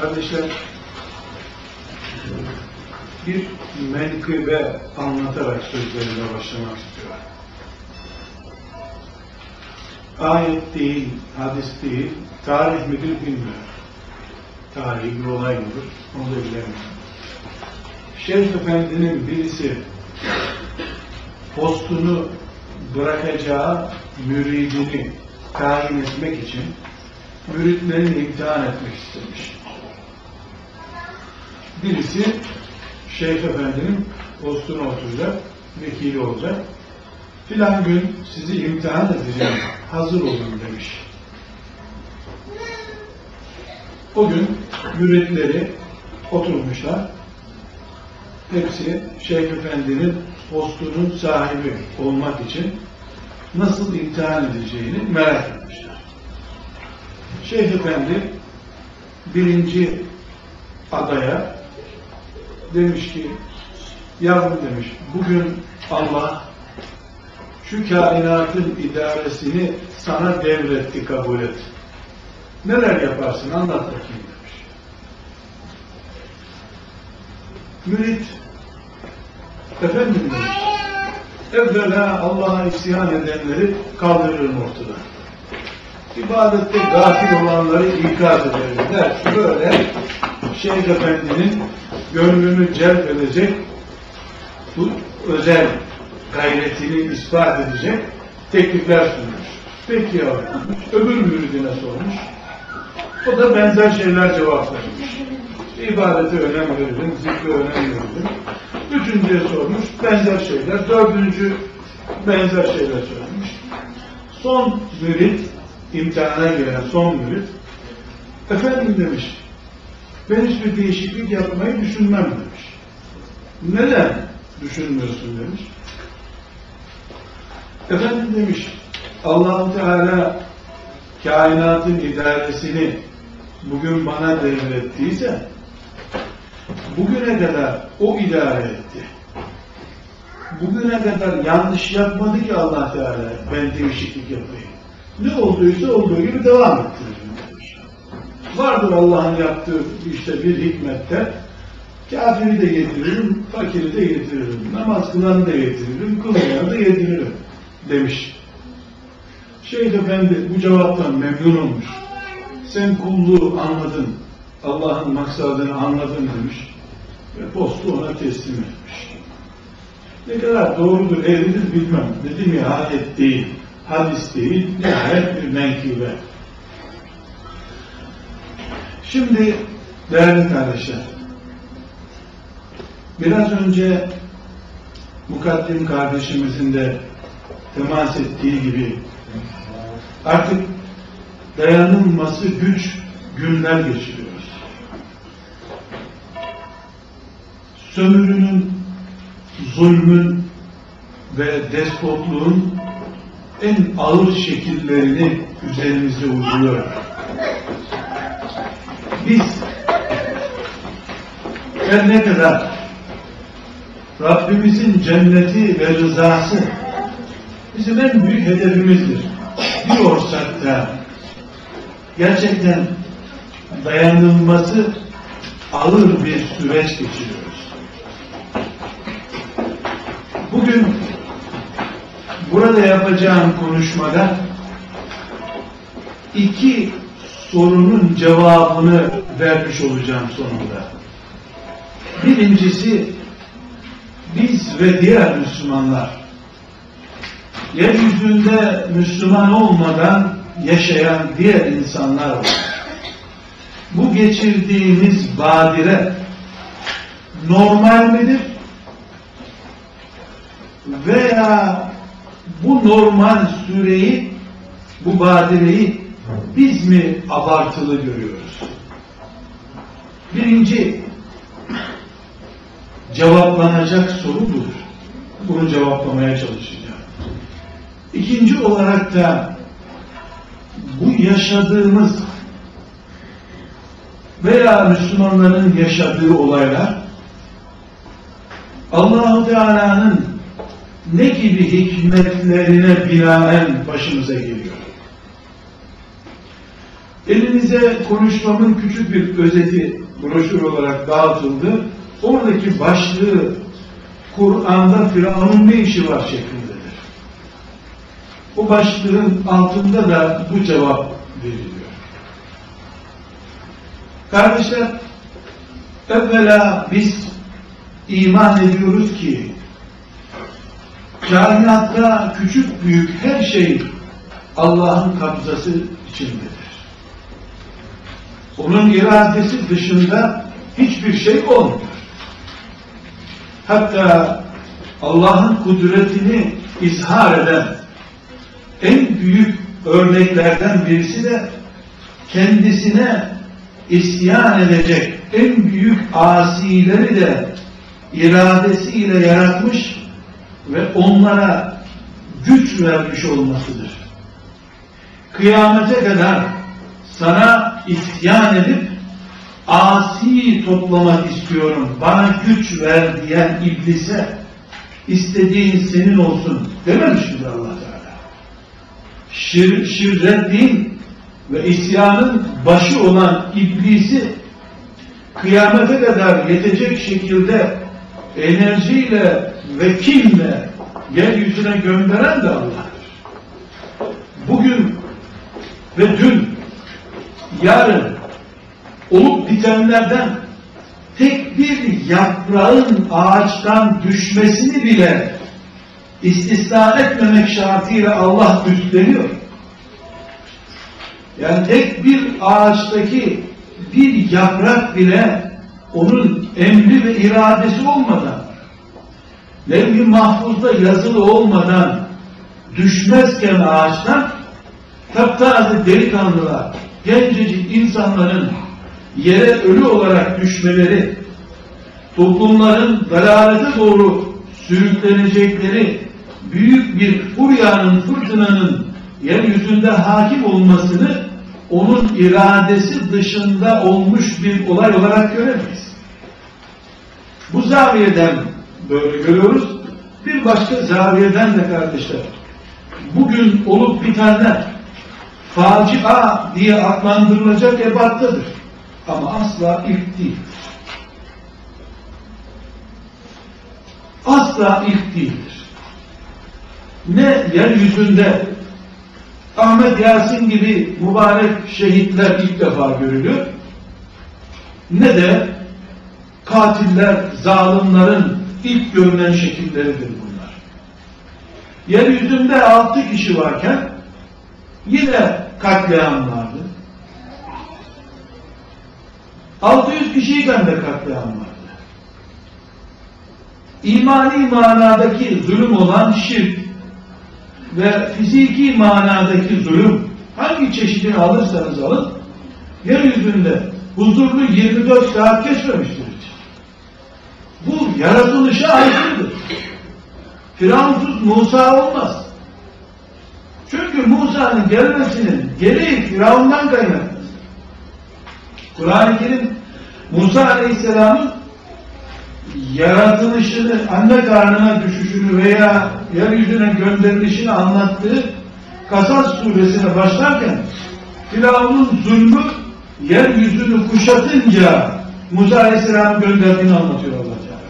Kardeşler, bir menkıbe anlatarak sözlerine başlamak istiyorum. Ayet değil, hadis değil, tarih midir bilmiyorum. Tarihi bir olay mıdır, onu da bilemiyorum. Şeyh Efendi'nin birisi postunu bırakacağı müridini tayin etmek için müritlerini imtihan etmek istemiş. Birisi Şeyh Efendi'nin postuna oturacak, vekili olacak. Filan gün sizi imtihan edeceğim, hazır olun demiş. O gün müritleri oturmuşlar. Hepsi Şeyh Efendi'nin postunun sahibi olmak için nasıl imtihan edeceğini merak etmişler. Şeyh Efendi birinci adaya demiş ki yavrum demiş bugün Allah şu kainatın idaresini sana devretti kabul et. Neler yaparsın anlat bakayım demiş. Mürit efendim demiş evvela Allah'a isyan edenleri kaldırırım ortadan. İbadette gafil olanları ikaz ederim der. Böyle Şeyh Efendi'nin gönlünü celp edecek bu özel gayretini ispat edecek teklifler sunmuş. Peki ya öbür müridine sormuş. O da benzer şeyler cevap vermiş. İbadete önem veririm, zikre önem veririm. Üçüncüye sormuş, benzer şeyler. Dördüncü benzer şeyler söylemiş. Son mürit, imtihana giren son mürit, efendim demiş, ben hiçbir değişiklik yapmayı düşünmem demiş. Neden düşünmüyorsun demiş. Efendim demiş, allah Teala kainatın idaresini bugün bana devrettiyse bugüne kadar o idare etti. Bugüne kadar yanlış yapmadı ki allah Teala ben değişiklik yapayım. Ne olduysa olduğu gibi devam ettiririm demiş. Vardır Allah'ın yaptığı işte bir hikmette kafiri de getiririm, fakiri de getiririm, namaz kılanı da getiririm, kılmayanı da getiririm demiş. Şeyh Efendi bu cevaptan memnun olmuş. Sen kulluğu anladın, Allah'ın maksadını anladın demiş ve postu ona teslim etmiş. Ne kadar doğrudur, eğridir bilmem. Dedim ya ayet değil, hadis değil, nihayet bir menkıbe. Şimdi değerli kardeşler, biraz önce mukaddim kardeşimizin de temas ettiği gibi artık dayanılması güç günler geçiriyoruz. Sömürünün, zulmün ve despotluğun en ağır şekillerini üzerimize uyguluyor. Biz. Her ne kadar? Rabbimizin cenneti ve rızası. Bizim en büyük hedefimizdir. Diyorsak da gerçekten dayanılması ağır bir süreç geçiriyoruz. Bugün burada yapacağım konuşmada iki sorunun cevabını vermiş olacağım sonunda. Birincisi biz ve diğer Müslümanlar yeryüzünde Müslüman olmadan yaşayan diğer insanlar var. Bu geçirdiğimiz badire normal midir? Veya bu normal süreyi, bu badireyi biz mi abartılı görüyoruz? Birinci cevaplanacak soru budur. Bunu cevaplamaya çalışacağım. İkinci olarak da bu yaşadığımız veya Müslümanların yaşadığı olaylar Allahu Teala'nın ne gibi hikmetlerine binaen başımıza geliyor. Elinize konuşmamın küçük bir özeti broşür olarak dağıtıldı. Oradaki başlığı Kur'an'da Firavun'un ne işi var şeklindedir. O başlığın altında da bu cevap veriliyor. Kardeşler, evvela biz iman ediyoruz ki kainatta küçük büyük her şey Allah'ın kabzası içindedir. Onun iradesi dışında hiçbir şey olmuyor. Hatta Allah'ın kudretini izhar eden en büyük örneklerden birisi de kendisine isyan edecek en büyük asileri de iradesiyle yaratmış ve onlara güç vermiş olmasıdır. Kıyamete kadar sana isyan edip asi toplamak istiyorum, bana güç ver diyen iblise istediğin senin olsun dememiş midir Allah Teala? Şir, şirreddin ve isyanın başı olan iblisi kıyamete kadar yetecek şekilde enerjiyle ve kinle yeryüzüne gönderen de Allah'tır. Bugün ve dün, yarın olup bitenlerden tek bir yaprağın ağaçtan düşmesini bile istisna etmemek şartıyla Allah üstleniyor. Yani tek bir ağaçtaki bir yaprak bile onun emri ve iradesi olmadan levh-i mahfuzda yazılı olmadan düşmezken ağaçtan taptaze delikanlılar, gencecik insanların yere ölü olarak düşmeleri, toplumların dalalete doğru sürüklenecekleri büyük bir furyanın, fırtınanın yeryüzünde hakim olmasını onun iradesi dışında olmuş bir olay olarak göremeyiz. Bu zaviyeden böyle görüyoruz. Bir başka zaviyeden de kardeşler, bugün olup bitenler facia diye adlandırılacak ebattadır. Ama asla ilk değil. Asla ilk değildir. Ne yeryüzünde Ahmet Yasin gibi mübarek şehitler ilk defa görülür. Ne de katiller, zalimlerin ilk görünen şekilleridir bunlar. Yeryüzünde altı kişi varken yine katliam vardı. 600 kişiyken de katliam vardı. İmani manadaki zulüm olan şirk ve fiziki manadaki zulüm hangi çeşidini alırsanız alın yeryüzünde huzurlu 24 saat geçmemiştir. Bu yaratılışa aykırıdır. Firavunsuz Musa olmaz. Çünkü Musa'nın gelmesinin gereği Firavundan kaynaklı. Kur'an-ı Kerim Musa Aleyhisselam'ın yaratılışını, anne karnına düşüşünü veya yeryüzüne gönderilişini anlattığı Kasas suresine başlarken Firavun'un zulmü yeryüzünü kuşatınca Musa Aleyhisselam'ın gönderdiğini anlatıyor Allah Teala.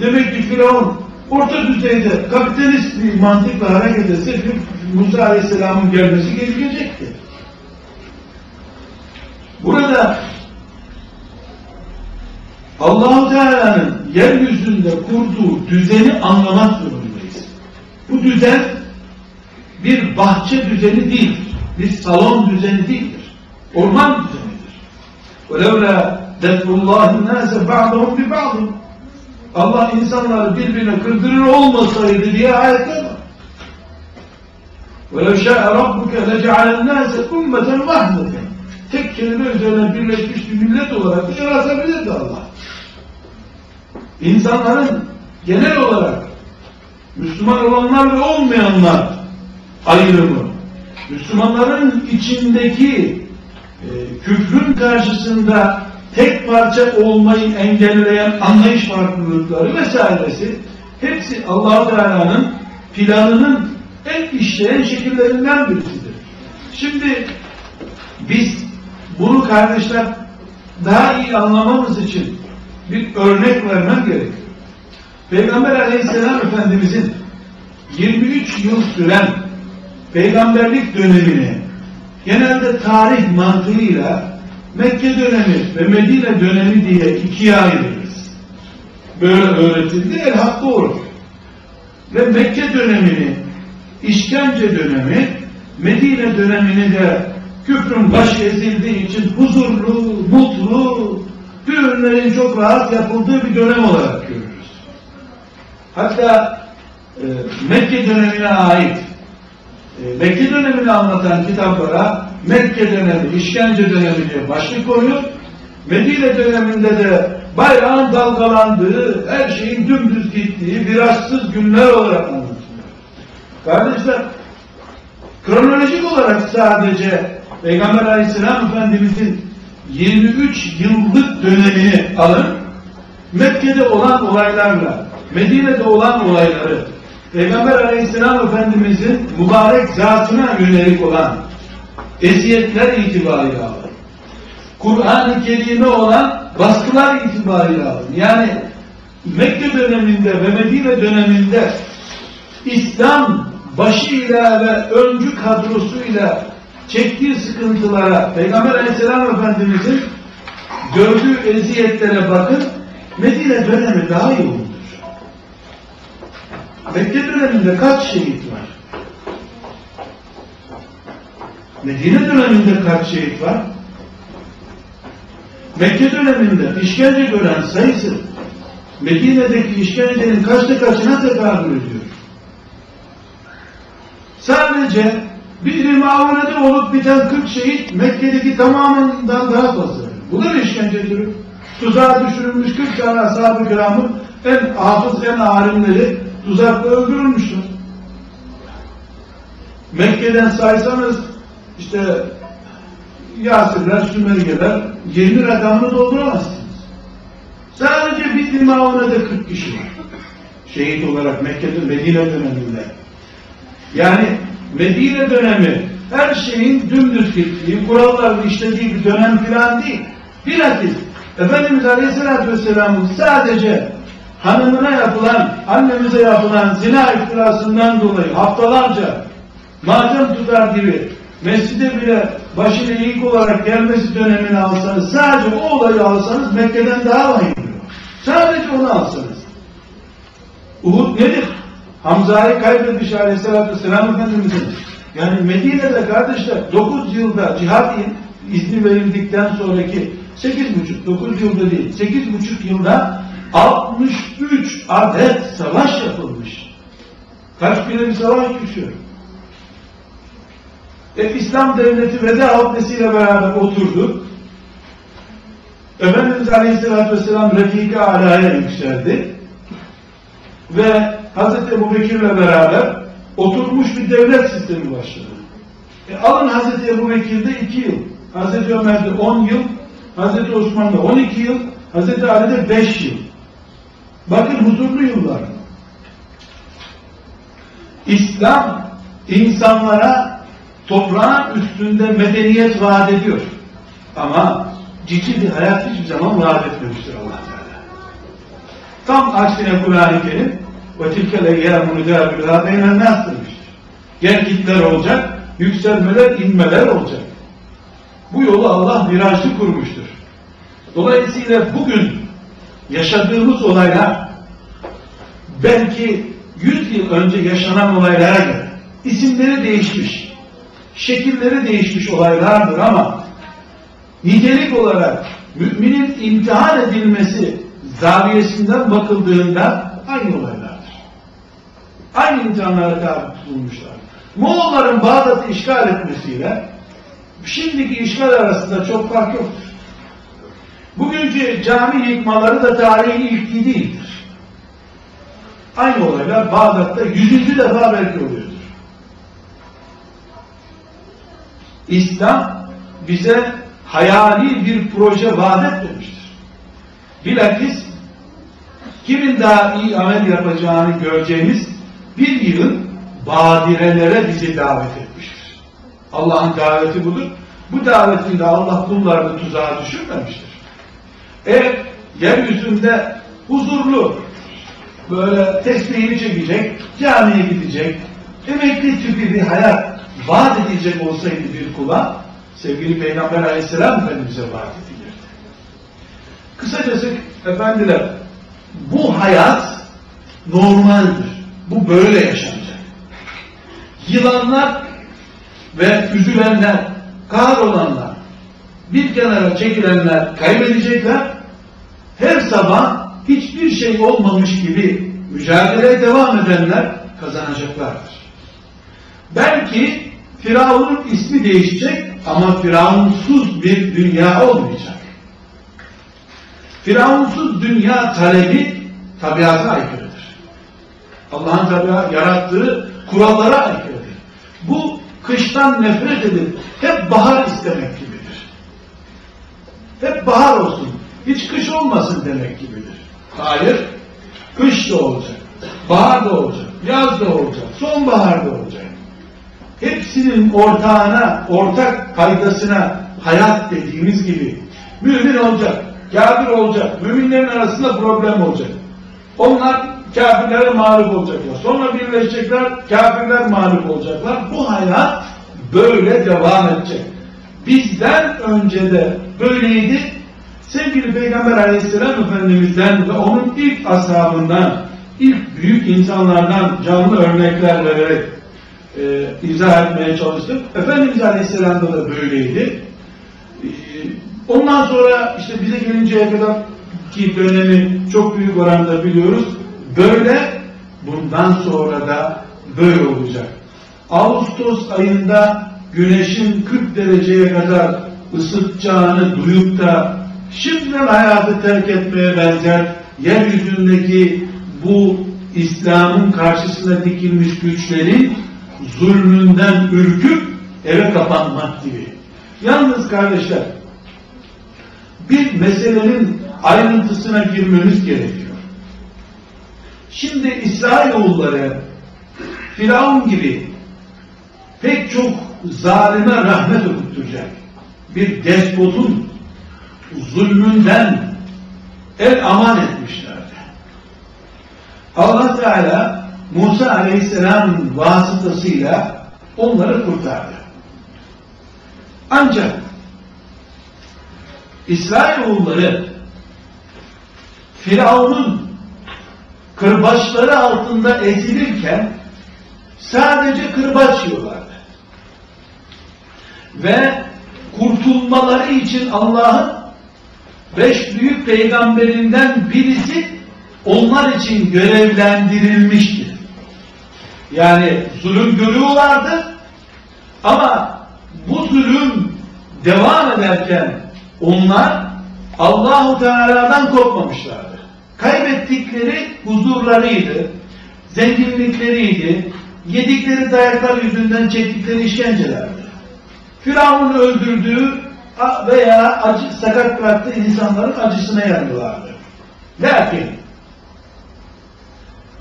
Demek ki Firavun orta düzeyde kapitalist bir mantıkla hareket etse Musa Aleyhisselam'ın gelmesi gerekecekti. Burada Allahu Teala'nın yeryüzünde kurduğu düzeni anlamak zorundayız. Bu düzen bir bahçe düzeni değildir. Bir salon düzeni değildir. Orman düzenidir. وَلَوْلَا دَفْرُ اللّٰهِ النَّاسَ بَعْضَهُمْ بِبَعْضٍ Allah insanları birbirine kırdırır olmasaydı diye ayetler var. وَلَوْ شَاءَ رَبُّكَ لَجَعَلَ النَّاسَ اُمَّةً وَحْدَةً Tek kelime üzerine birleşmiş bir millet olarak yaratabilirdi Allah. İnsanların genel olarak Müslüman olanlar ve olmayanlar ayrımı, Müslümanların içindeki e, küfrün karşısında tek parça olmayı engelleyen anlayış farklılıkları vesairesi hepsi allah Teala'nın planının en işleyen şekillerinden birisidir. Şimdi Biz bunu kardeşler daha iyi anlamamız için bir örnek vermem gerekiyor. Peygamber aleyhisselam efendimizin 23 yıl süren peygamberlik dönemini genelde tarih mantığıyla Mekke dönemi ve Medine dönemi diye ikiye ayırırız. Böyle öğretildi, elhak doğru. Ve Mekke dönemini işkence dönemi, Medine dönemini de küfrün başı ezildiği için huzurlu, mutlu, düğünlerin çok rahat yapıldığı bir dönem olarak görürüz. Hatta e, Mekke dönemine ait e, Mekke dönemini anlatan kitaplara Mekke dönemi, işkence dönemi diye başlık koyuyor. Medine döneminde de bayrağın dalgalandığı, her şeyin dümdüz gittiği, virajsız günler olarak anlatılıyor. Kardeşler, kronolojik olarak sadece Peygamber Aleyhisselam Efendimizin 23 yıllık dönemini alın, Mekke'de olan olaylarla, Medine'de olan olayları, Peygamber Aleyhisselam Efendimizin mübarek zatına yönelik olan eziyetler itibariyle alın. Kur'an-ı Kerim'e olan baskılar itibariyle alın. Yani Mekke döneminde ve Medine döneminde İslam başıyla ve öncü kadrosuyla çektiği sıkıntılara Peygamber Aleyhisselam Efendimizin gördüğü eziyetlere bakın Medine dönemi daha yoğundur. Mekke döneminde kaç şehit var? Medine döneminde kaç şehit var? Mekke döneminde işkence gören sayısı Medine'deki işkencenin kaçta kaçına tekabül ediyor. Sadece bir mağarada olup biten 40 şehit Mekke'deki tamamından daha fazla. Bu da bir işkence türü. Tuzağa düşürülmüş 40 tane ashab-ı kiramın en hafız, en alimleri tuzakla öldürülmüştür. Mekke'den saysanız işte Yasirler, Sümergeler 20 rakamını dolduramazsınız. Sadece bir dimağına da 40 kişi var. Şehit olarak Mekke'de Medine döneminde. Yani Medine dönemi her şeyin dümdüz gittiği, kurallarla işlediği bir dönem filan değil. Bilakis Efendimiz Aleyhisselatü Vesselam'ın sadece hanımına yapılan, annemize yapılan zina iftirasından dolayı haftalarca matem tutar gibi mescide bile başına ilk olarak gelmesi dönemini alsanız, sadece o olayı alsanız Mekke'den daha vahim. Sadece onu alsanız. Uhud nedir? Hamza'yı kaybetmiş aleyhissalatü vesselam Efendimiz'in. Yani Medine'de kardeşler 9 yılda cihat izni verildikten sonraki 8,5, 9 yılda değil, 8,5 yılda 63 adet savaş yapılmış. Kaç bile bir savaş düşüyor. E, İslam devleti veda hutbesiyle beraber oturdu. Efendimiz Aleyhisselatü Vesselam Refika Ala'ya yükseldi. Ve Hz. Ebu Bekir'le beraber oturmuş bir devlet sistemi başladı. E, alın Hz. Ebu Bekir'de 2 yıl, Hz. Ömer'de 10 yıl, Hz. Osman'da 12 yıl, Hz. Ali'de 5 yıl. Bakın huzurlu yıllar. İslam insanlara toprağın üstünde medeniyet vaat ediyor. Ama ciddi bir hayat hiçbir zaman vaat etmemiştir allah Teala. Tam aksine Kur'an-ı Kerim ve tilkel eyyâmû nudâbülâ beynen nâs demiştir. Gelgitler olacak, yükselmeler, inmeler olacak. Bu yolu Allah virajlı kurmuştur. Dolayısıyla bugün yaşadığımız olaylar belki 100 yıl önce yaşanan olaylara göre isimleri değişmiş, şekilleri değişmiş olaylardır ama nitelik olarak müminin imtihan edilmesi zaviyesinden bakıldığında aynı olaylardır. Aynı imtihanlara tabi tutulmuşlar. Moğolların Bağdat'ı işgal etmesiyle şimdiki işgal arasında çok fark yoktur. Bugünkü cami yıkmaları da tarihin ilki değildir. Aynı olaylar Bağdat'ta yüzüncü defa belki oluyordur. İslam bize hayali bir proje vaat etmemiştir. Bilakis kimin daha iyi amel yapacağını göreceğimiz bir yılın badirelere bizi davet etmiştir. Allah'ın daveti budur. bu davetinde Allah kullarını tuzağa düşürmemiştir. Eğer yeryüzünde huzurlu, böyle tesbihini çekecek, camiye gidecek, emekli tipi bir hayat vaat edilecek olsaydı bir kula, sevgili Peygamber aleyhisselam Efendimiz'e vaat edilirdi. Kısacası efendiler, bu hayat normaldir. Bu böyle yaşanacak. Yılanlar ve üzülenler, kahrolanlar, bir kenara çekilenler kaybedecekler. Her sabah hiçbir şey olmamış gibi mücadeleye devam edenler kazanacaklardır. Belki Firavun'un ismi değişecek ama Firavunsuz bir dünya olmayacak. Firavunsuz dünya talebi tabiata aykırıdır. Allah'ın tabiat yarattığı kurallara aykırıdır. Bu kıştan nefret edip hep bahar istemek gibidir. Hep bahar olsun, hiç kış olmasın demek gibidir. Hayır, kış da olacak, bahar da olacak, yaz da olacak, sonbahar da olacak. Hepsinin ortağına, ortak faydasına hayat dediğimiz gibi mümin olacak, kafir olacak, müminlerin arasında problem olacak. Onlar kafirlere mağlup olacaklar. Sonra birleşecekler, kafirler mağlup olacaklar. Bu hayat böyle devam edecek. Bizden önce de böyleydi. Sevgili Peygamber Aleyhisselam Efendimiz'den ve onun ilk ashabından, ilk büyük insanlardan canlı örnekler vererek e, izah etmeye çalıştım. Efendimiz Aleyhisselam'da da böyleydi. E, ondan sonra işte bize gelinceye kadar ki dönemi çok büyük oranda biliyoruz. Böyle bundan sonra da böyle olacak. Ağustos ayında güneşin 40 dereceye kadar ısıtacağını duyup da şimdiden hayatı terk etmeye benzer yeryüzündeki bu İslam'ın karşısına dikilmiş güçlerin zulmünden ürküp eve kapanmak gibi. Yalnız kardeşler bir meselenin ayrıntısına girmemiz gerekiyor. Şimdi İsrailoğulları Firavun gibi pek çok zalime rahmet okutturacak bir despotun zulmünden el aman etmişlerdi. Allah Teala Musa Aleyhisselam vasıtasıyla onları kurtardı. Ancak İsrailoğulları Firavun'un kırbaçları altında ezilirken sadece kırbaç yiyorlardı. Ve kurtulmaları için Allah'ın beş büyük peygamberinden birisi onlar için görevlendirilmişti. Yani zulüm görüyorlardı ama bu zulüm devam ederken onlar Allahu Teala'dan kopmamışlardı. Kaybettikleri huzurlarıydı, zenginlikleriydi, yedikleri dayaklar yüzünden çektikleri işkencelerdi. Firavun'un öldürdüğü veya acı, sakat bıraktığı insanların acısına yanıyorlardı. Lakin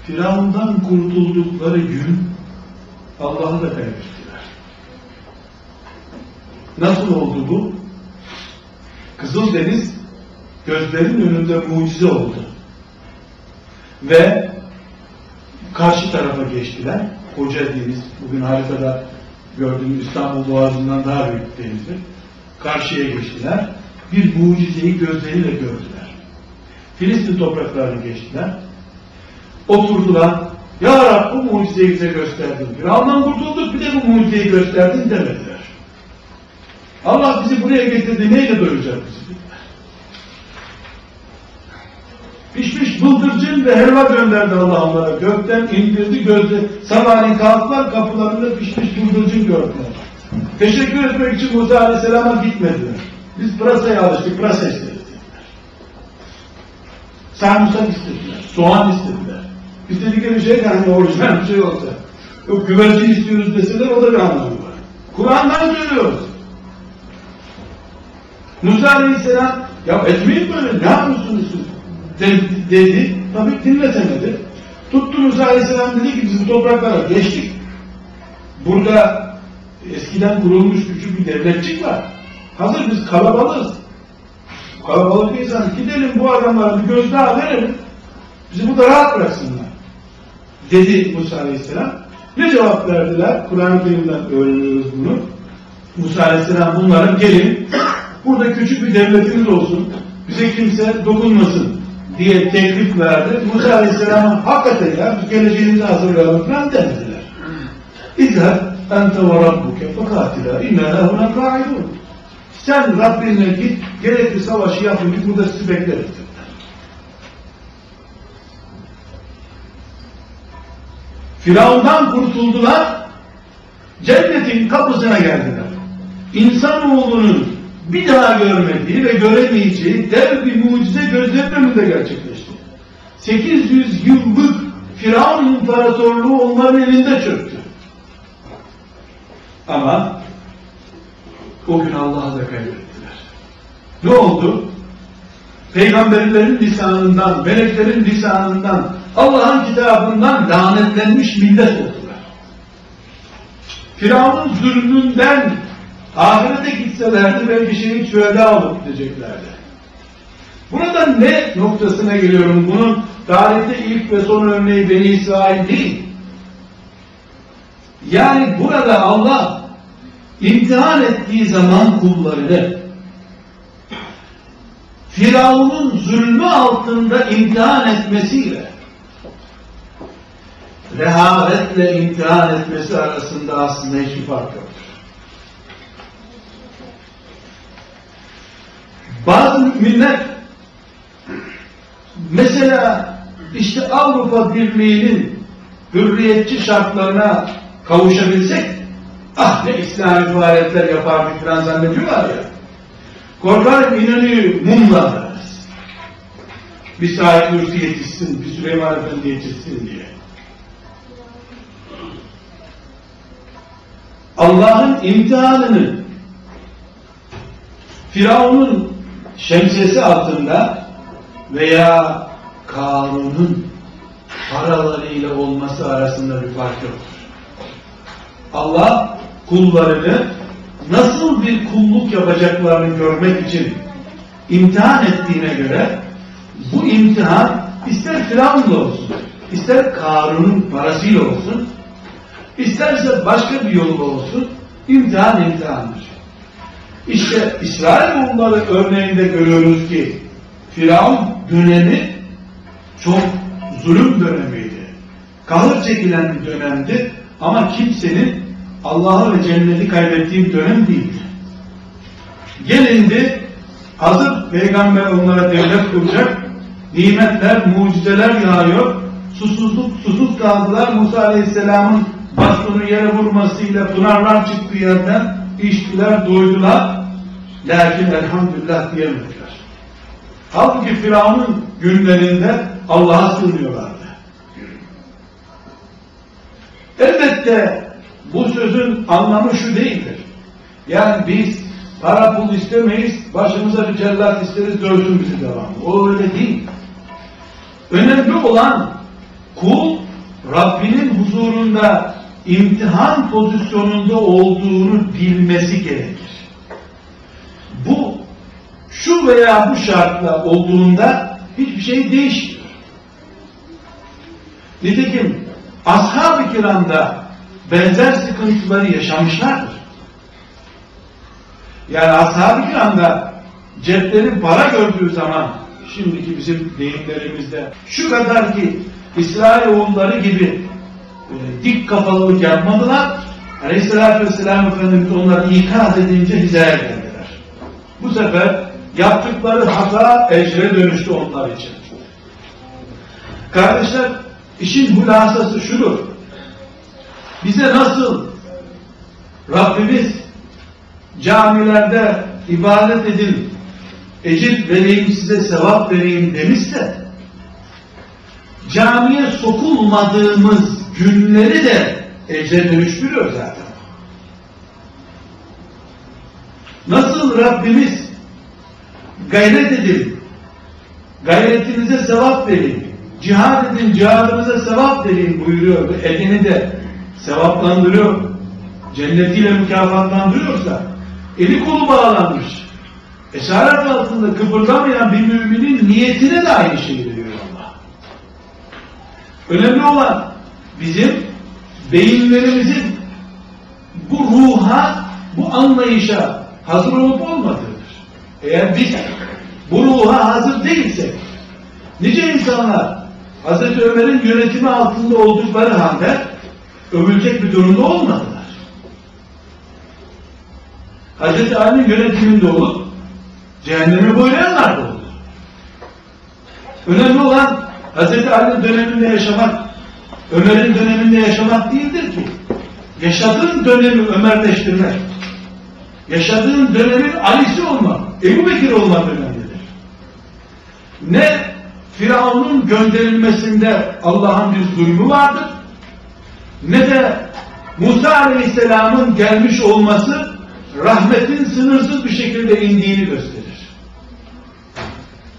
Firavun'dan kurtuldukları gün Allah'ı da kaybettiler. Nasıl oldu bu? Kızıldeniz gözlerin önünde mucize oldu. Ve karşı tarafa geçtiler. Koca deniz, bugün haritada gördüğümüz İstanbul Boğazı'ndan daha büyük denizdir. Karşıya geçtiler. Bir mucizeyi gözleriyle gördüler. Filistin topraklarını geçtiler. Oturdular. Ya Rab bu mucizeyi bize gösterdin. Firavundan kurtulduk bir de bu mucizeyi gösterdin demediler. Allah bizi buraya getirdi neyle doyuracak bizi? Pişmiş bıldırcın ve helva gönderdi Allah onlara. Gökten indirdi gözü. Sabahleyin kalktılar kapılarında pişmiş bıldırcın gördüler. Teşekkür etmek için Musa Aleyhisselam'a gitmediler. Biz pırasaya alıştık, pırasa isteriz. Sarımsak istediler, soğan istediler. İstedikleri şey yani orijinal bir şey olsa. Yok güvercin istiyoruz deseler o da bir anlamı var. Kur'an'dan söylüyoruz. Musa Aleyhisselam ya etmeyin böyle ne yapıyorsunuz siz? Dedi. Tabi dinletemedi. Tuttu Musa Aleyhisselam dedi ki biz bu topraklara geçtik. Burada eskiden kurulmuş küçük bir devletçik var. Hazır biz kalabalığız. Kalabalık insan gidelim bu adamlara bir gözdağı verelim. Bizi burada rahat bıraksınlar. Dedi Musa Aleyhisselam. Ne cevap verdiler? Kur'an-ı Kerim'den öğreniyoruz bunu. Musa Aleyhisselam bunlara gelin. Burada küçük bir devletimiz olsun. Bize kimse dokunmasın diye teklif verdi. Musa Aleyhisselam'a hakikaten ya biz geleceğimizi hazırlayalım falan demediler. İzhar ente ve rabbuke fekatila inna lehuna ka'idun. Sen Rabbine git, gerekli savaşı yapın ki burada sizi bekleriz. Firavundan kurtuldular, cennetin kapısına geldiler. İnsanoğlunun bir daha görmediği ve göremeyeceği dev bir mucize gözlerinin önünde gerçekleşti. 800 yıllık Firavun imparatorluğu onların elinde çöktü. Ama o gün Allah'ı da kaybettiler. Ne oldu? Peygamberlerin lisanından, meleklerin lisanından, Allah'ın kitabından lanetlenmiş millet oldular. Firavun'un zulmünden ahirete gitselerdi belki şehit şüheda olup gideceklerdi. Burada ne noktasına geliyorum? Bunun tarihte ilk ve son örneği Beni İsrail değil. Yani burada Allah imtihan ettiği zaman kullarını Firavun'un zulmü altında imtihan etmesiyle rehavetle imtihan etmesi arasında aslında hiçbir fark yoktur. Bazı müminler mesela işte Avrupa Birliği'nin hürriyetçi şartlarına kavuşabilsek ah ne İslami faaliyetler yapardık falan zannediyorlar ya. Korkarım inanıyor mumlarız. Bir Said Nursi yetişsin, bir Süleyman Efendi yetişsin diye. Allah'ın imtihanını Firavun'un şemsiyesi altında veya Karun'un paralarıyla olması arasında bir fark yoktur. Allah kullarını nasıl bir kulluk yapacaklarını görmek için imtihan ettiğine göre bu imtihan ister Firavun'la olsun, ister Karun'un parasıyla olsun, isterse başka bir yolla olsun, imtihan imtihandır. İşte İsrailoğulları örneğinde görüyoruz ki Firavun dönemi çok zulüm dönemiydi. Kahır çekilen bir dönemdi ama kimsenin Allah'ı ve cenneti kaybettiği dönem değildi. Gelindi, hazır peygamber onlara devlet kuracak, nimetler, mucizeler yağıyor, susuzluk, susuz kaldılar. Musa Aleyhisselam'ın bastonu yere vurmasıyla pınarlar çıktı yerden, içtiler, doydular. Lakin elhamdülillah diyemediler. Halbuki Firavun'un günlerinde Allah'a sığınıyorlardı. Elbette bu sözün anlamı şu değildir. Yani biz para pul istemeyiz, başımıza bir cellat isteriz, dövsün bizi devamlı. O öyle değil. Önemli olan kul Rabbinin huzurunda imtihan pozisyonunda olduğunu bilmesi gerekir. Bu şu veya bu şartla olduğunda hiçbir şey değişmiyor. Nitekim ashab-ı kiramda benzer sıkıntıları yaşamışlardır. Yani ashab-ı kiramda ceplerin para gördüğü zaman şimdiki bizim deyimlerimizde şu kadar ki İsrailoğulları gibi e, dik kafalılık yapmadılar. Aleyhisselatü Vesselam Efendimiz onları ikaz edince hizaya geldiler. Bu sefer yaptıkları hata ecre dönüştü onlar için. Kardeşler işin hulasası şudur. Bize nasıl Rabbimiz camilerde ibadet edin, ecir vereyim size sevap vereyim demişse camiye sokulmadığımız günleri de ecre dönüştürüyor zaten. Nasıl Rabbimiz gayret edin, gayretinize sevap verin, cihad edin, cihadınıza sevap verin buyuruyor ve edini de sevaplandırıyor, cennetiyle mükafatlandırıyorsa eli kolu bağlanmış, esaret altında kıpırdamayan bir müminin niyetine de aynı şeyi veriyor Allah. Önemli olan bizim beyinlerimizin bu ruha, bu anlayışa hazır olup olmadığıdır. Eğer biz bu ruha hazır değilsek, nice insanlar Hazreti Ömer'in yönetimi altında oldukları halde övülecek bir durumda olmadılar. Hazreti Ali'nin yönetiminde olup cehennemi boylayanlar da oldu. Önemli olan Hazreti Ali'nin döneminde yaşamak, Ömer'in döneminde yaşamak değildir ki. Yaşadığın dönemi Ömerleştirmek, yaşadığın dönemin Ali'si olmak, Ebu Bekir olmak önemlidir. Ne Firavun'un gönderilmesinde Allah'ın bir zulmü vardır, ne de Musa Aleyhisselam'ın gelmiş olması rahmetin sınırsız bir şekilde indiğini gösterir.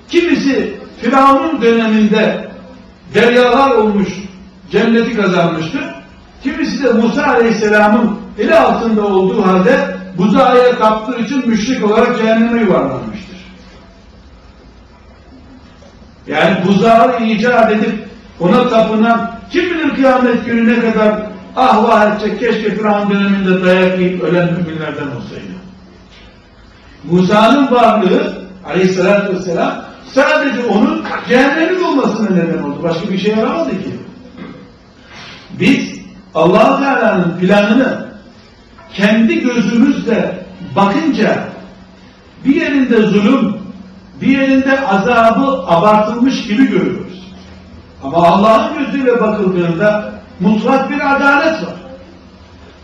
Kimisi Firavun'un döneminde deryalar olmuş, cenneti kazanmıştır. Kimisi de Musa Aleyhisselam'ın eli altında olduğu halde buzağıya kaptığı için müşrik olarak cehenneme yuvarlanmıştır. Yani buzağı icat edip ona tapınan kim bilir kıyamet günü ne kadar ah vah edecek keşke Firavun döneminde dayak yiyip ölen müminlerden olsaydı. Musa'nın varlığı aleyhissalatü vesselam sadece onun cehennemin olmasına neden oldu. Başka bir şey yaramadı ki. Biz allah Teala'nın planını kendi gözümüzle bakınca bir yerinde zulüm, bir yerinde azabı abartılmış gibi görüyoruz. Ama Allah'ın gözüyle bakıldığında mutlak bir adalet var.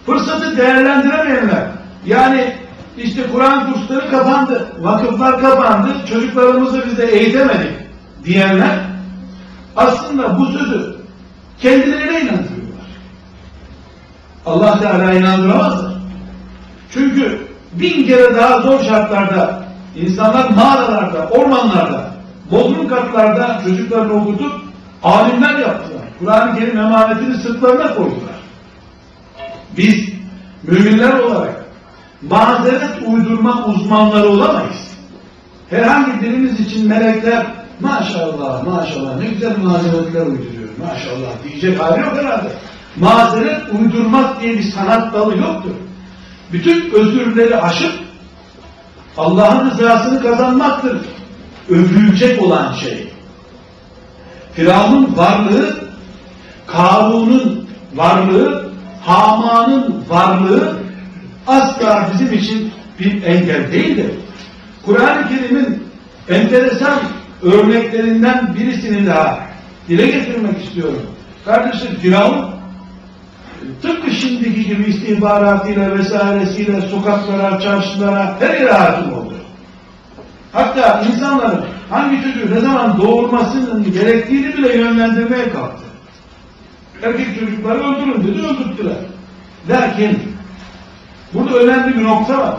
Fırsatı değerlendiremeyenler, yani işte Kur'an kursları kapandı, vakıflar kapandı, çocuklarımızı biz eğitemedik diyenler aslında bu sözü kendilerine inandırıyorlar. Allah Teala inandıramazlar. Çünkü bin kere daha zor şartlarda insanlar mağaralarda, ormanlarda, bodrum katlarda çocuklarını okutup alimler yaptılar. Kur'an-ı Kerim emanetini sırtlarına koydular. Biz müminler olarak mazeret uydurma uzmanları olamayız. Herhangi birimiz için melekler maşallah maşallah ne güzel mazeretler uyduruyor maşallah diyecek hali yok herhalde. Mazeret uydurmak diye bir sanat dalı yoktur. Bütün özürleri aşıp Allah'ın rızasını kazanmaktır. Övülecek olan şey. Firavun'un varlığı, Karun'un varlığı, Haman'ın varlığı asla bizim için bir engel değildir. Kur'an-ı Kerim'in enteresan örneklerinden birisini daha dile getirmek istiyorum. Kardeşim Firavun tıpkı şimdiki gibi istihbaratıyla vesairesiyle sokaklara, çarşılara her yere hakim oldu. Hatta insanların hangi çocuğu ne zaman doğurmasının gerektiğini bile yönlendirmeye kalktı. Erkek çocukları öldürün dedi, öldürttüler. Lakin burada önemli bir nokta var.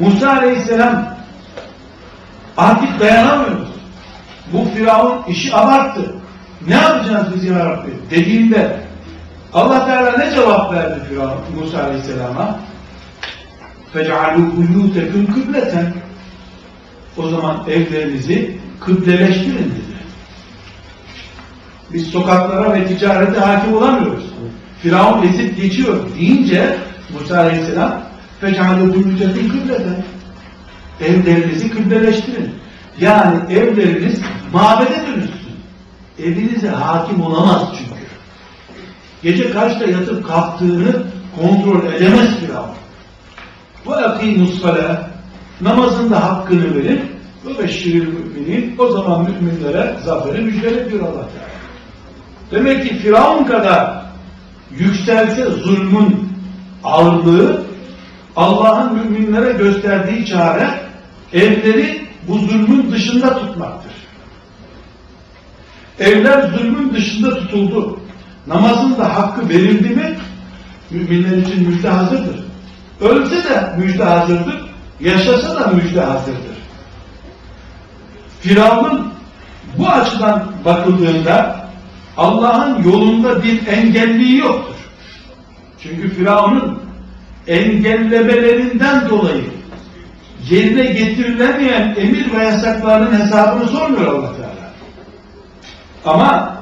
Musa Aleyhisselam artık dayanamıyoruz. Bu Firavun işi abarttı. Ne yapacağız biz ya Rabbi dediğinde Allah Teala ne cevap verdi Firavun Musa Aleyhisselam'a? فَجَعَلُوا بُيُّوتَكُمْ kıbleten. O zaman evlerinizi kıbleleştirin dedi. Biz sokaklara ve ticarete hakim olamıyoruz. Firavun ezip geçiyor deyince Musa Aleyhisselam فَجَعَلُوا بُيُّوتَكُمْ kıbleten. Evlerinizi kıbleleştirin. Yani evleriniz mabede dönüşsün. Evinize hakim olamaz çünkü. Gece kaçta yatıp kalktığını kontrol edemez Firavun. Bu akimus salâ namazında hakkını verin ve beşşiril müminin o zaman müminlere zaferi müjdele diyor Allah Teala. Demek ki Firavun kadar yükselse zulmün ağırlığı Allah'ın müminlere gösterdiği çare evleri bu zulmün dışında tutmaktır. Evler zulmün dışında tutuldu. Namazın da hakkı verildi mi müminler için müjde hazırdır. Ölse de müjde hazırdır. Yaşasa da müjde hazırdır. Firavun bu açıdan bakıldığında Allah'ın yolunda bir engelliği yoktur. Çünkü Firavun'un engellemelerinden dolayı yerine getirilemeyen emir ve yasaklarının hesabını sormuyor Allah Teala. Ama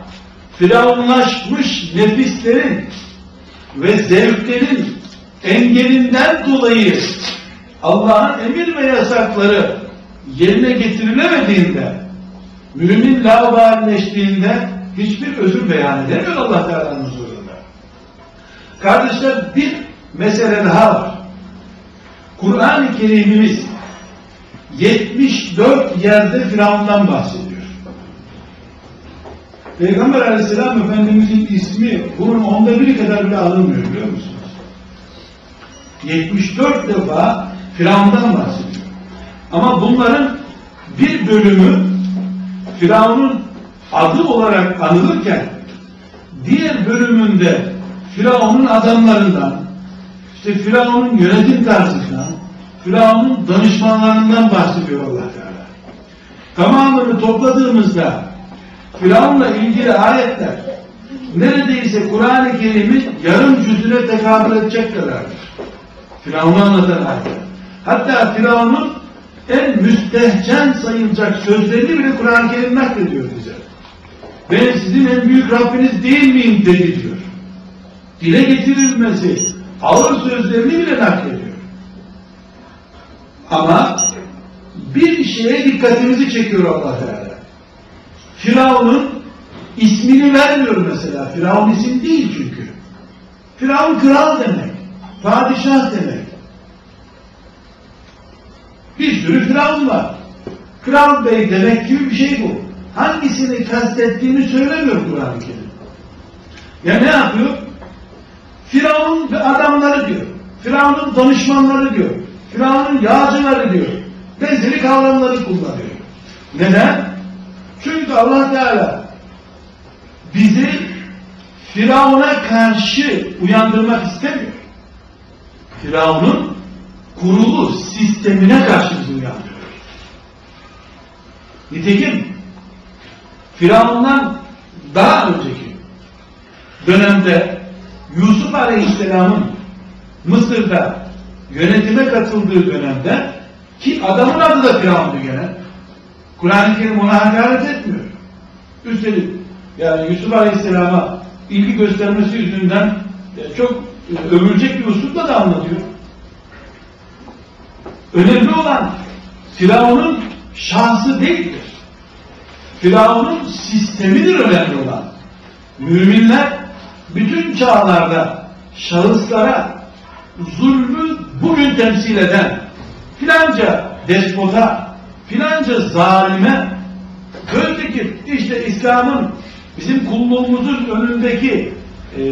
firavunlaşmış nefislerin ve zevklerin engelinden dolayı Allah'ın emir ve yasakları yerine getirilemediğinde mümin laubalileştiğinde hiçbir özür beyan edemiyor Allah Teala'nın huzurunda. Kardeşler bir mesele daha var. Kur'an-ı Kerim'imiz 74 yerde Firavun'dan bahsediyor. Peygamber aleyhisselam efendimizin ismi bunun onda biri kadar bile alınmıyor biliyor musunuz? 74 defa Firavun'dan bahsediyor. Ama bunların bir bölümü Firavun'un adı olarak anılırken diğer bölümünde Firavun'un adamlarından işte Firavun'un yönetim tarzından Firavun'un danışmanlarından bahsediyor Allah Teala. Tamamını topladığımızda Firavun'la ilgili ayetler neredeyse Kur'an-ı Kerim'in yarım cüzüne tekabül edecek kadardır. Firavun'u anlatan ayetler. Hatta Firavun'un en müstehcen sayılacak sözlerini bile Kur'an-ı Kerim naklediyor bize. Ben sizin en büyük Rabbiniz değil miyim dedi diyor. Dile getirilmesi ağır sözlerini bile naklediyor. Ama bir şeye dikkatimizi çekiyor Allah Teala. Firavun'un ismini vermiyor mesela. Firavun isim değil çünkü. Firavun kral demek. Padişah demek. Bir sürü Firavun var. Kral bey demek gibi bir şey bu. Hangisini kastettiğini söylemiyor Kur'an-ı Kerim. Ya ne yapıyor? Firavun ve adamları diyor. Firavun'un danışmanları diyor. Firavun'un yağcıları diyor. Benzeri kavramları kullanıyor. Neden? Çünkü Allah Teala bizi Firavun'a karşı uyandırmak istemiyor. Firavun'un kurulu sistemine karşı bizi uyandırıyor. Nitekim Firavun'dan daha önceki dönemde Yusuf Aleyhisselam'ın Mısır'da yönetime katıldığı dönemde ki adamın adı da Firavun'du gene. Kur'an-ı Kerim ona hakaret etmiyor. Üstelik yani Yusuf Aleyhisselam'a ilgi göstermesi yüzünden e, çok e, övülecek bir uslupla da anlatıyor. Önemli olan Firavun'un şahsı değildir. Firavun'un sistemidir önemli olan. Müminler bütün çağlarda şahıslara zulmü bugün temsil eden filanca despota, filanca zalime böyle ki işte İslam'ın bizim kulluğumuzun önündeki e,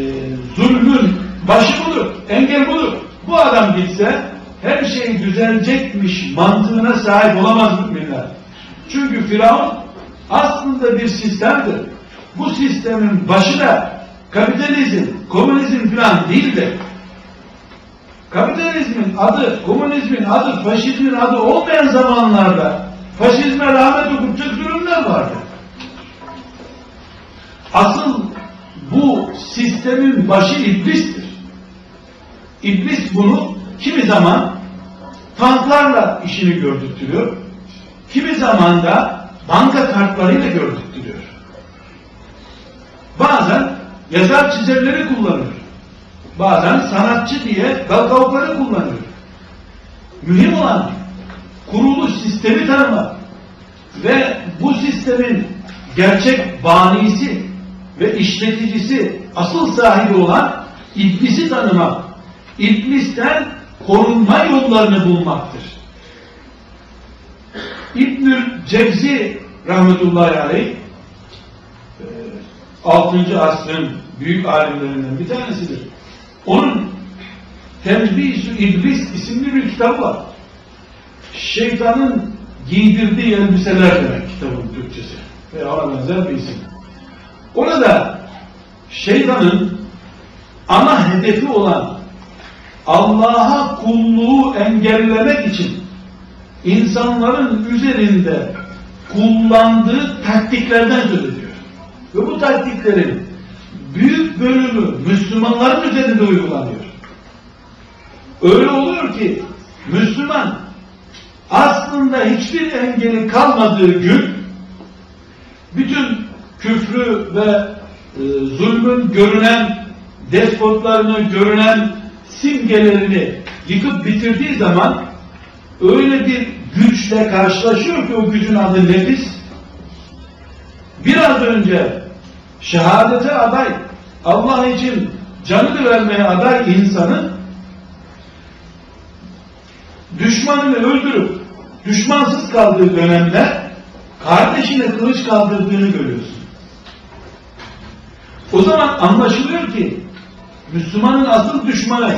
zulmün başı budur, engel budur. Bu adam gitse her şey düzelecekmiş mantığına sahip olamaz müminler. Çünkü Firavun aslında bir sistemdir. Bu sistemin başı da kapitalizm, komünizm falan değildir. Kapitalizmin adı, komünizmin adı, faşizmin adı olmayan zamanlarda faşizme rahmet okutacak durumlar vardı. Asıl bu sistemin başı iblistir. İblis bunu kimi zaman tanklarla işini gördürtüyor, kimi zaman da banka kartlarıyla gördürtüyor. Bazen yazar çizerleri kullanıyor. Bazen sanatçı diye galgavukları kullanıyor. Mühim olan kurulu sistemi tanımak ve bu sistemin gerçek banisi ve işleticisi, asıl sahibi olan iblisi tanımak, iblisten korunma yollarını bulmaktır. İbnül Cevzi rahmetullahi aleyh 6. E, asrın büyük alimlerinden bir tanesidir. Onun Tembih-i İblis isimli bir kitabı var. Şeytanın giydirdiği elbiseler demek kitabın Türkçesi. Veya ona benzer bir isim. Orada şeytanın ana hedefi olan Allah'a kulluğu engellemek için insanların üzerinde kullandığı taktiklerden söz ediyor. Ve bu taktiklerin büyük bölümü Müslümanların üzerinde uygulanıyor. Öyle oluyor ki Müslüman aslında hiçbir engeli kalmadığı gün bütün küfrü ve e, zulmün görünen despotlarını görünen simgelerini yıkıp bitirdiği zaman öyle bir güçle karşılaşıyor ki o gücün adı nefis. Biraz önce şehadete aday, Allah için canını vermeye aday insanın düşmanını öldürüp düşmansız kaldığı dönemde kardeşine kılıç kaldırdığını görüyorsun. O zaman anlaşılıyor ki Müslümanın asıl düşmanı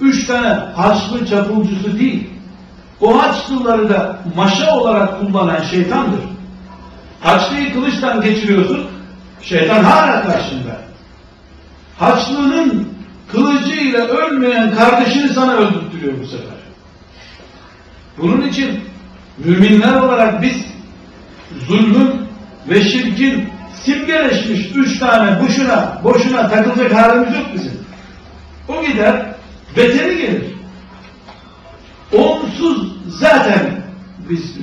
üç tane haçlı çapulcusu değil. O haçlıları da maşa olarak kullanan şeytandır. Haçlıyı kılıçtan geçiriyorsun, şeytan hala karşında. Haçlının kılıcıyla ölmeyen kardeşini sana öldürtüyor bu sefer. Bunun için müminler olarak biz zulmün ve şirkin simgeleşmiş üç tane boşuna, boşuna takılacak halimiz yok bizim. O gider, beteri gelir. Onsuz zaten biz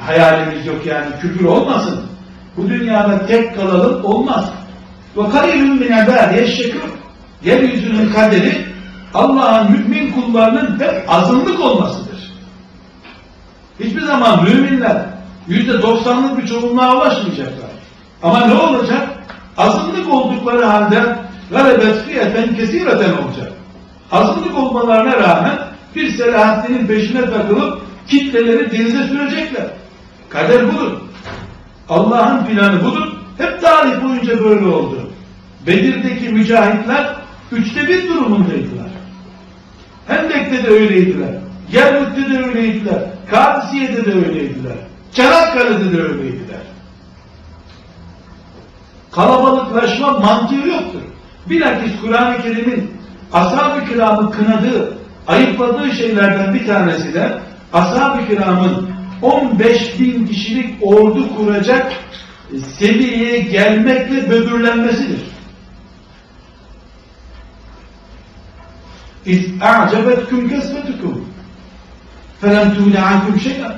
hayalimiz yok yani küfür olmasın. Bu dünyada tek kalalım olmaz. Ve kalilun min ibadiye şekür. Yeryüzünün kaderi Allah'ın mümin kullarının hep azınlık olmasıdır. Hiçbir zaman müminler yüzde doksanlık bir çoğunluğa ulaşmayacaklar. Ama ne olacak? Azınlık oldukları halde galebet fiyeten kesireten olacak. Azınlık olmalarına rağmen bir Selahaddin'in peşine takılıp kitleleri denize sürecekler. Kader budur. Allah'ın planı budur. Hep tarih boyunca böyle oldu. Bedir'deki mücahitler üçte bir durumundaydılar. Hendek'te de öyleydiler. Yerlük'te de öyleydiler. Kadisiye'de de öyleydiler. Çanakkale'de de öyleydiler. Kalabalıklaşma mantığı yoktur. Bilakis Kur'an-ı Kerim'in ashab-ı kiramı kınadığı, ayıpladığı şeylerden bir tanesi de ashab-ı kiramın 15 bin kişilik ordu kuracak seviyeye gelmekle böbürlenmesidir. İz a'cebetkum kesbetukum felem tuğne ankum şeyden.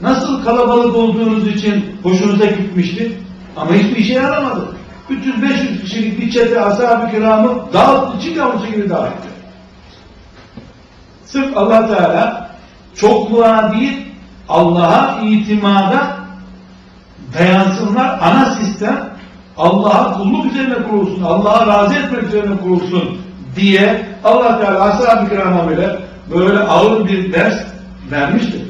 Nasıl kalabalık olduğunuz için hoşunuza gitmişti ama hiçbir işe yaramadı. 300-500 kişilik bir çete ashab-ı kiramı dağıttı, yavrusu gibi dağıttı. Sırf allah Teala çokluğa değil, Allah'a itimada dayansınlar. Ana sistem Allah'a kulluk üzerine kurulsun, Allah'a razı etmek üzerine kurulsun diye allah Teala ashab-ı kirama bile böyle ağır bir ders vermiştir.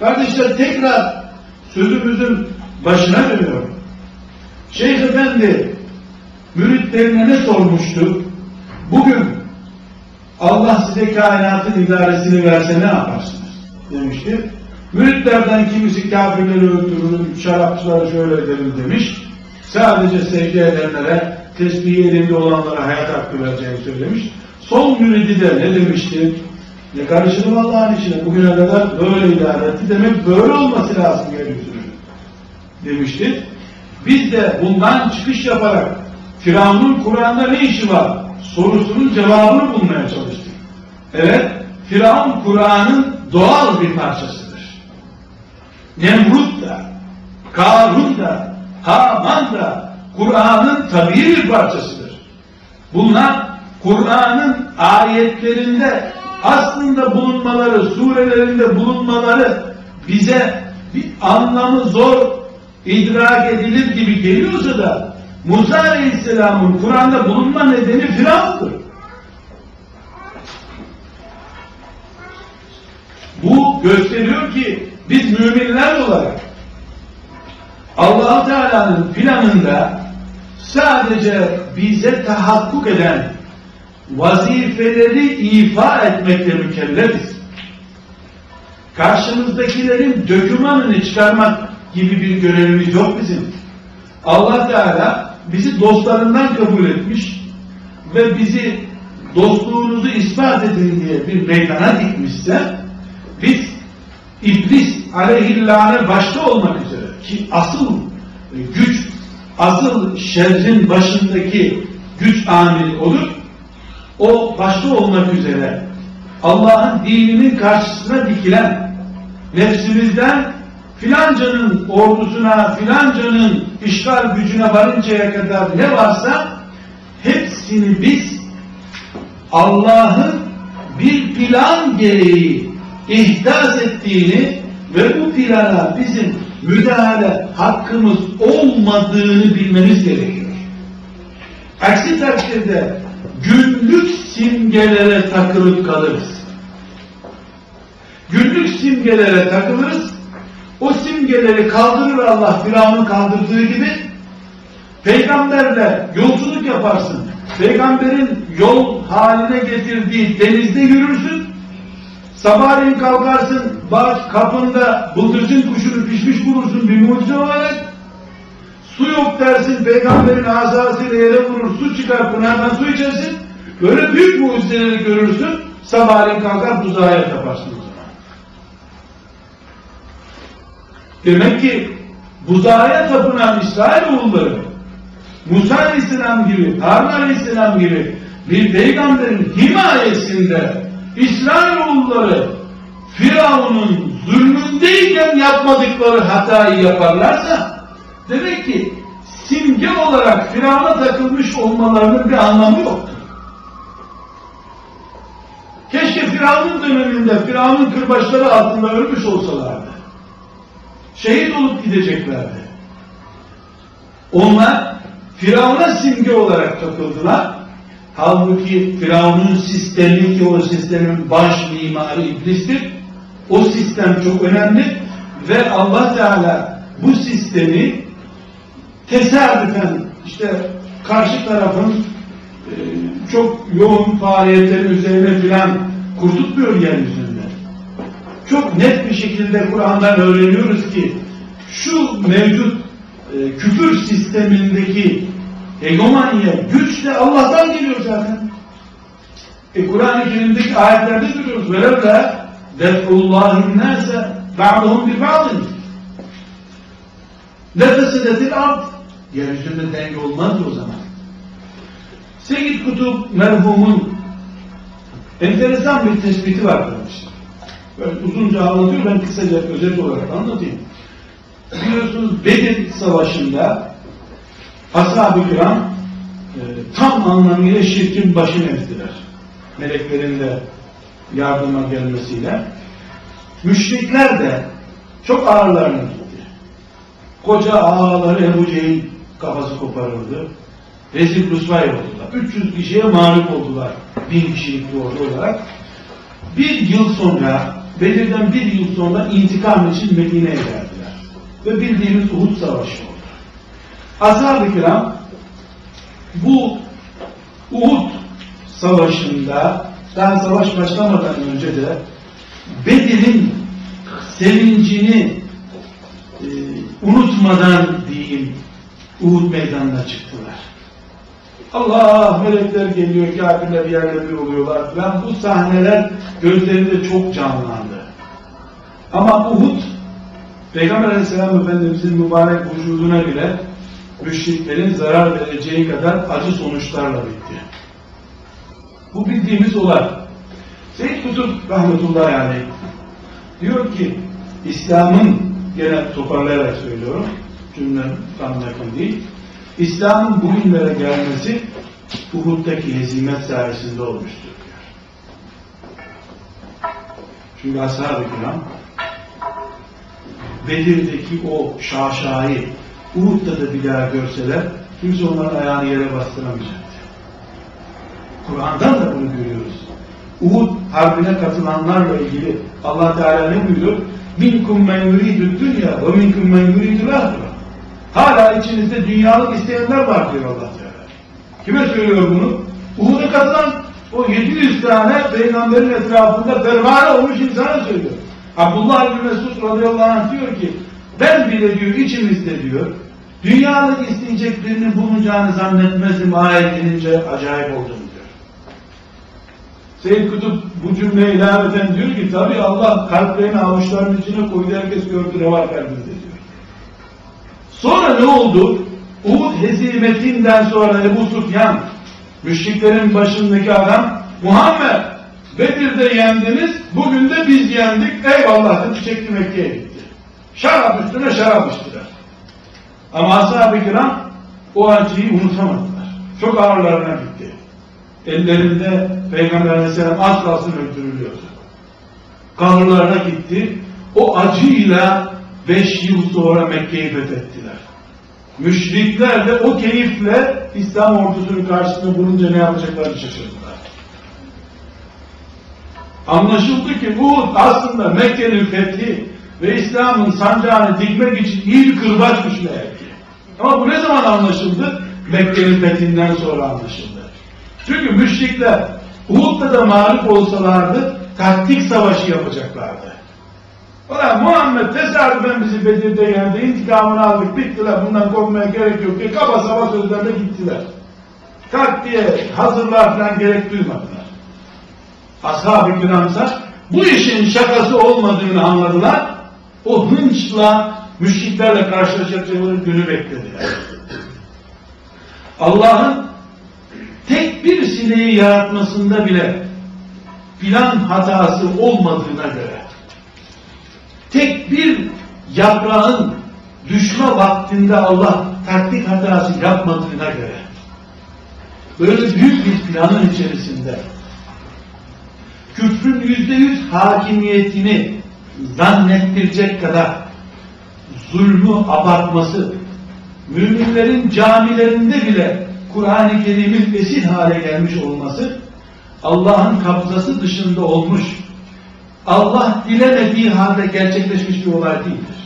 Kardeşler tekrar sözümüzün başına dönüyorum. Şeyh Efendi müritlerine ne sormuştu? Bugün Allah size kainatın idaresini verse ne yaparsınız? demişti. Müritlerden kimisi kafirleri öldürür, şarapçıları şöyle edelim demiş. Sadece secde edenlere, tesbih elinde olanlara hayat hakkı vereceğini söylemiş. Son müridi de ne demişti? Ne karışırım Allah'ın içine. Bugüne kadar böyle idare etti. Demek böyle olması lazım yeryüzünün. Demişti. Biz de bundan çıkış yaparak Firavun'un Kur'an'da ne işi var? Sorusunun cevabını bulmaya çalıştık. Evet, Firavun Kur'an'ın doğal bir parçasıdır. Nemrut da, Karun da, Haman da Kur'an'ın tabii bir parçasıdır. Bunlar Kur'an'ın ayetlerinde aslında bulunmaları, surelerinde bulunmaları bize bir anlamı zor idrak edilir gibi geliyorsa da Musa Aleyhisselam'ın Kur'an'da bulunma nedeni Firavun'dur. Bu gösteriyor ki biz müminler olarak allah Teala'nın planında sadece bize tahakkuk eden vazifeleri ifa etmekle mükellefiz. Karşımızdakilerin dökümanını çıkarmak gibi bir görevimiz yok bizim. Allah Teala bizi dostlarından kabul etmiş ve bizi dostluğunuzu ispat edin diye bir meydana dikmişse biz İblis aleyhillâne başta olmak üzere ki asıl güç, asıl şerrin başındaki güç amili olur. O başta olmak üzere Allah'ın dininin karşısına dikilen nefsimizden filancanın ordusuna, filancanın işgal gücüne varıncaya kadar ne varsa hepsini biz Allah'ın bir plan gereği ihdas ettiğini ve bu plana bizim müdahale hakkımız olmadığını bilmemiz gerekiyor. Aksi takdirde günlük simgelere takılıp kalırız. Günlük simgelere takılırız. O simgeleri kaldırır Allah Firavun'un kaldırdığı gibi. Peygamberle yolculuk yaparsın. Peygamberin yol haline getirdiği denizde yürürsün. Sabahleyin kalkarsın, bak kapında bıldırcın kuşunu pişmiş bulursun bir mucize olarak. Su yok dersin, peygamberin asasıyla yere vurur, su çıkar, pınardan su içersin. Böyle büyük mucizeleri görürsün, sabahleyin kalkar buzağa yaparsın o zaman. Demek ki buzağa tapınan İsrailoğulları, Musa Aleyhisselam gibi, Harun Aleyhisselam gibi bir peygamberin himayesinde İsrailoğulları Firavun'un zulmündeyken yapmadıkları hatayı yaparlarsa demek ki simge olarak Firavun'a takılmış olmalarının bir anlamı yoktur. Keşke Firavun'un döneminde Firavun'un kırbaçları altında ölmüş olsalardı. Şehit olup gideceklerdi. Onlar Firavun'a simge olarak takıldılar. Halbuki Firavun'un sistemi ki o sistemin baş mimarı iblistir. O sistem çok önemli ve Allah Teala bu sistemi tesadüfen işte karşı tarafın e, çok yoğun faaliyetleri üzerine filan kurdutmuyor yeryüzünde. Çok net bir şekilde Kur'an'dan öğreniyoruz ki şu mevcut e, küfür sistemindeki egomanya, güç de Allah'tan geliyor zaten. E Kur'an-ı Kerim'deki ayetlerde görüyoruz. Velevle def'ullâhin nâse ba'duhum bi ba'din. Nefesidetil ard. Yeryüzünde denge olmaz o zaman. Seyyid Kutup merhumun enteresan bir tespiti var kardeşler. Böyle uzunca anlatıyor, ben kısaca özet olarak anlatayım. Biliyorsunuz Bedir Savaşı'nda Ashab-ı kiram e, tam anlamıyla şirkin başını ezdiler. Meleklerin de yardıma gelmesiyle. Müşrikler de çok ağırlarına gitti. Koca ağaları Ebu Cehil kafası koparıldı. Rezil Rusvay oldular. 300 kişiye mağlup oldular. Bin kişilik bir ordu olarak. Bir yıl sonra, Bedir'den bir yıl sonra intikam için Medine'ye geldiler. Ve bildiğimiz Uhud Savaşı oldu. Ashab-ı kiram bu Uhud savaşında daha savaş başlamadan önce de Bedir'in sevincini e, unutmadan diyeyim Uhud meydanına çıktılar. Allah melekler geliyor, kafirler bir oluyorlar falan. Bu sahneler gözlerinde çok canlandı. Ama Uhud Peygamber Aleyhisselam Efendimizin mübarek vücuduna bile müşriklerin zarar vereceği kadar acı sonuçlarla bitti. Bu bildiğimiz olay. Seyyid Kutup rahmetullahi aleyh diyor ki İslam'ın gene toparlayarak söylüyorum cümlem tam yakın değil İslam'ın bu günlere gelmesi Uhud'daki hezimet sayesinde olmuştur. Çünkü ashab-ı kiram Bedir'deki o şaşayı Uhud'da da bir daha görseler kimse onların ayağını yere bastıramayacaktı. Kur'an'dan da bunu görüyoruz. Uhud harbine katılanlarla ilgili Allah Teala ne buyuruyor? Minkum men yuridü dünya ve minkum men yuridü ahire. Hala içinizde dünyalık isteyenler var diyor Allah Teala. Kime söylüyor bunu? Uhud'a katılan o 700 tane peygamberin etrafında pervane olmuş insana söylüyor. Abdullah bin Mesud radıyallahu anh diyor ki ben bile diyor içimizde diyor dünyalık isteyecek birinin bulunacağını zannetmezdim ayet inince acayip oldum diyor. Seyyid Kutup bu cümleye ilaveten diyor ki tabi Allah kalplerini avuçlarının içine koydu herkes gördü ne var kalbinde diyor. Sonra ne oldu? Uhud hezimetinden sonra Ebu Sufyan müşriklerin başındaki adam Muhammed Bedir'de yendiniz, bugün de biz yendik, eyvallah dedi, çekti Mekke'ye gitti. Şarap üstüne şarap içtiler. Ama ashab-ı kiram o acıyı unutamadılar. Çok ağırlarına gitti. Ellerinde Peygamber Aleyhisselam az kalsın öldürülüyordu. Kanırlarına gitti. O acıyla beş yıl sonra Mekke'yi fethettiler. Müşrikler de o keyifle İslam ordusunun karşısında bulunca ne yapacaklarını şaşırdılar. Anlaşıldı ki bu aslında Mekke'nin fethi ve İslam'ın sancağını dikmek için iyi bir kırbaçmış meğer ki. Ama bu ne zaman anlaşıldı? Mekke'nin fethinden sonra anlaşıldı. Çünkü müşrikler Uhud'da da mağlup olsalardı taktik savaşı yapacaklardı. Ulan Muhammed tesadüfen bizi Bedir'de yendi, intikamını aldık, bittiler, bundan korkmaya gerek yok diye kaba sava sözlerle gittiler. Tak diye hazırlığa falan gerek duymadılar. Ashab-ı kiramsa bu işin şakası olmadığını anladılar. O hınçla müşriklerle karşılaşacakları günü beklediler. Allah'ın tek bir sineği yaratmasında bile plan hatası olmadığına göre tek bir yaprağın düşme vaktinde Allah taktik hatası yapmadığına göre böyle büyük bir planın içerisinde küfrün yüzde yüz hakimiyetini zannettirecek kadar zulmü abartması, müminlerin camilerinde bile Kur'an-ı Kerim'in esil hale gelmiş olması, Allah'ın kabzası dışında olmuş, Allah dilemediği halde gerçekleşmiş bir olay değildir.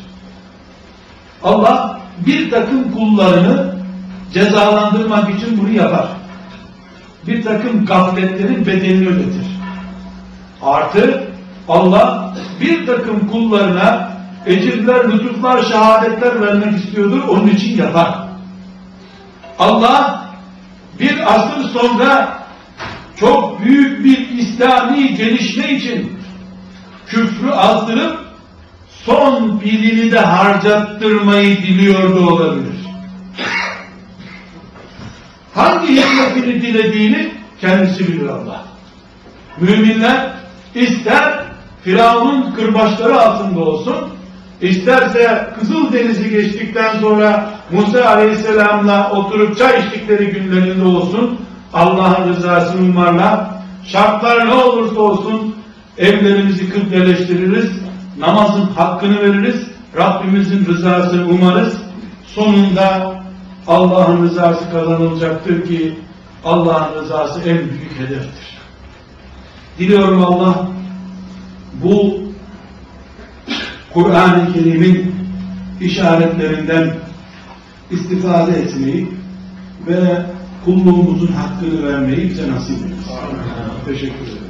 Allah bir takım kullarını cezalandırmak için bunu yapar. Bir takım gafletlerin bedelini ödetir. Artı Allah bir takım kullarına ecirler, lütuflar, şehadetler vermek istiyordur, onun için yapar. Allah bir asır sonra çok büyük bir İslami gelişme için küfrü azdırıp son pilini de harcattırmayı diliyor da olabilir. Hangi hikmetini dilediğini kendisi bilir Allah. Müminler ister Firavun'un kırbaçları altında olsun, isterse Kızıldeniz'i geçtikten sonra Musa Aleyhisselam'la oturup çay içtikleri günlerinde olsun, Allah'ın rızasını umarlar, şartlar ne olursa olsun evlerimizi kıbleleştiririz, namazın hakkını veririz, Rabbimizin rızasını umarız, sonunda Allah'ın rızası kazanılacaktır ki Allah'ın rızası en büyük hedeftir. Diliyorum Allah bu Kur'an-ı Kerim'in işaretlerinden istifade etmeyi ve kulluğumuzun hakkını vermeyi bize nasip etsin. Teşekkür ederim.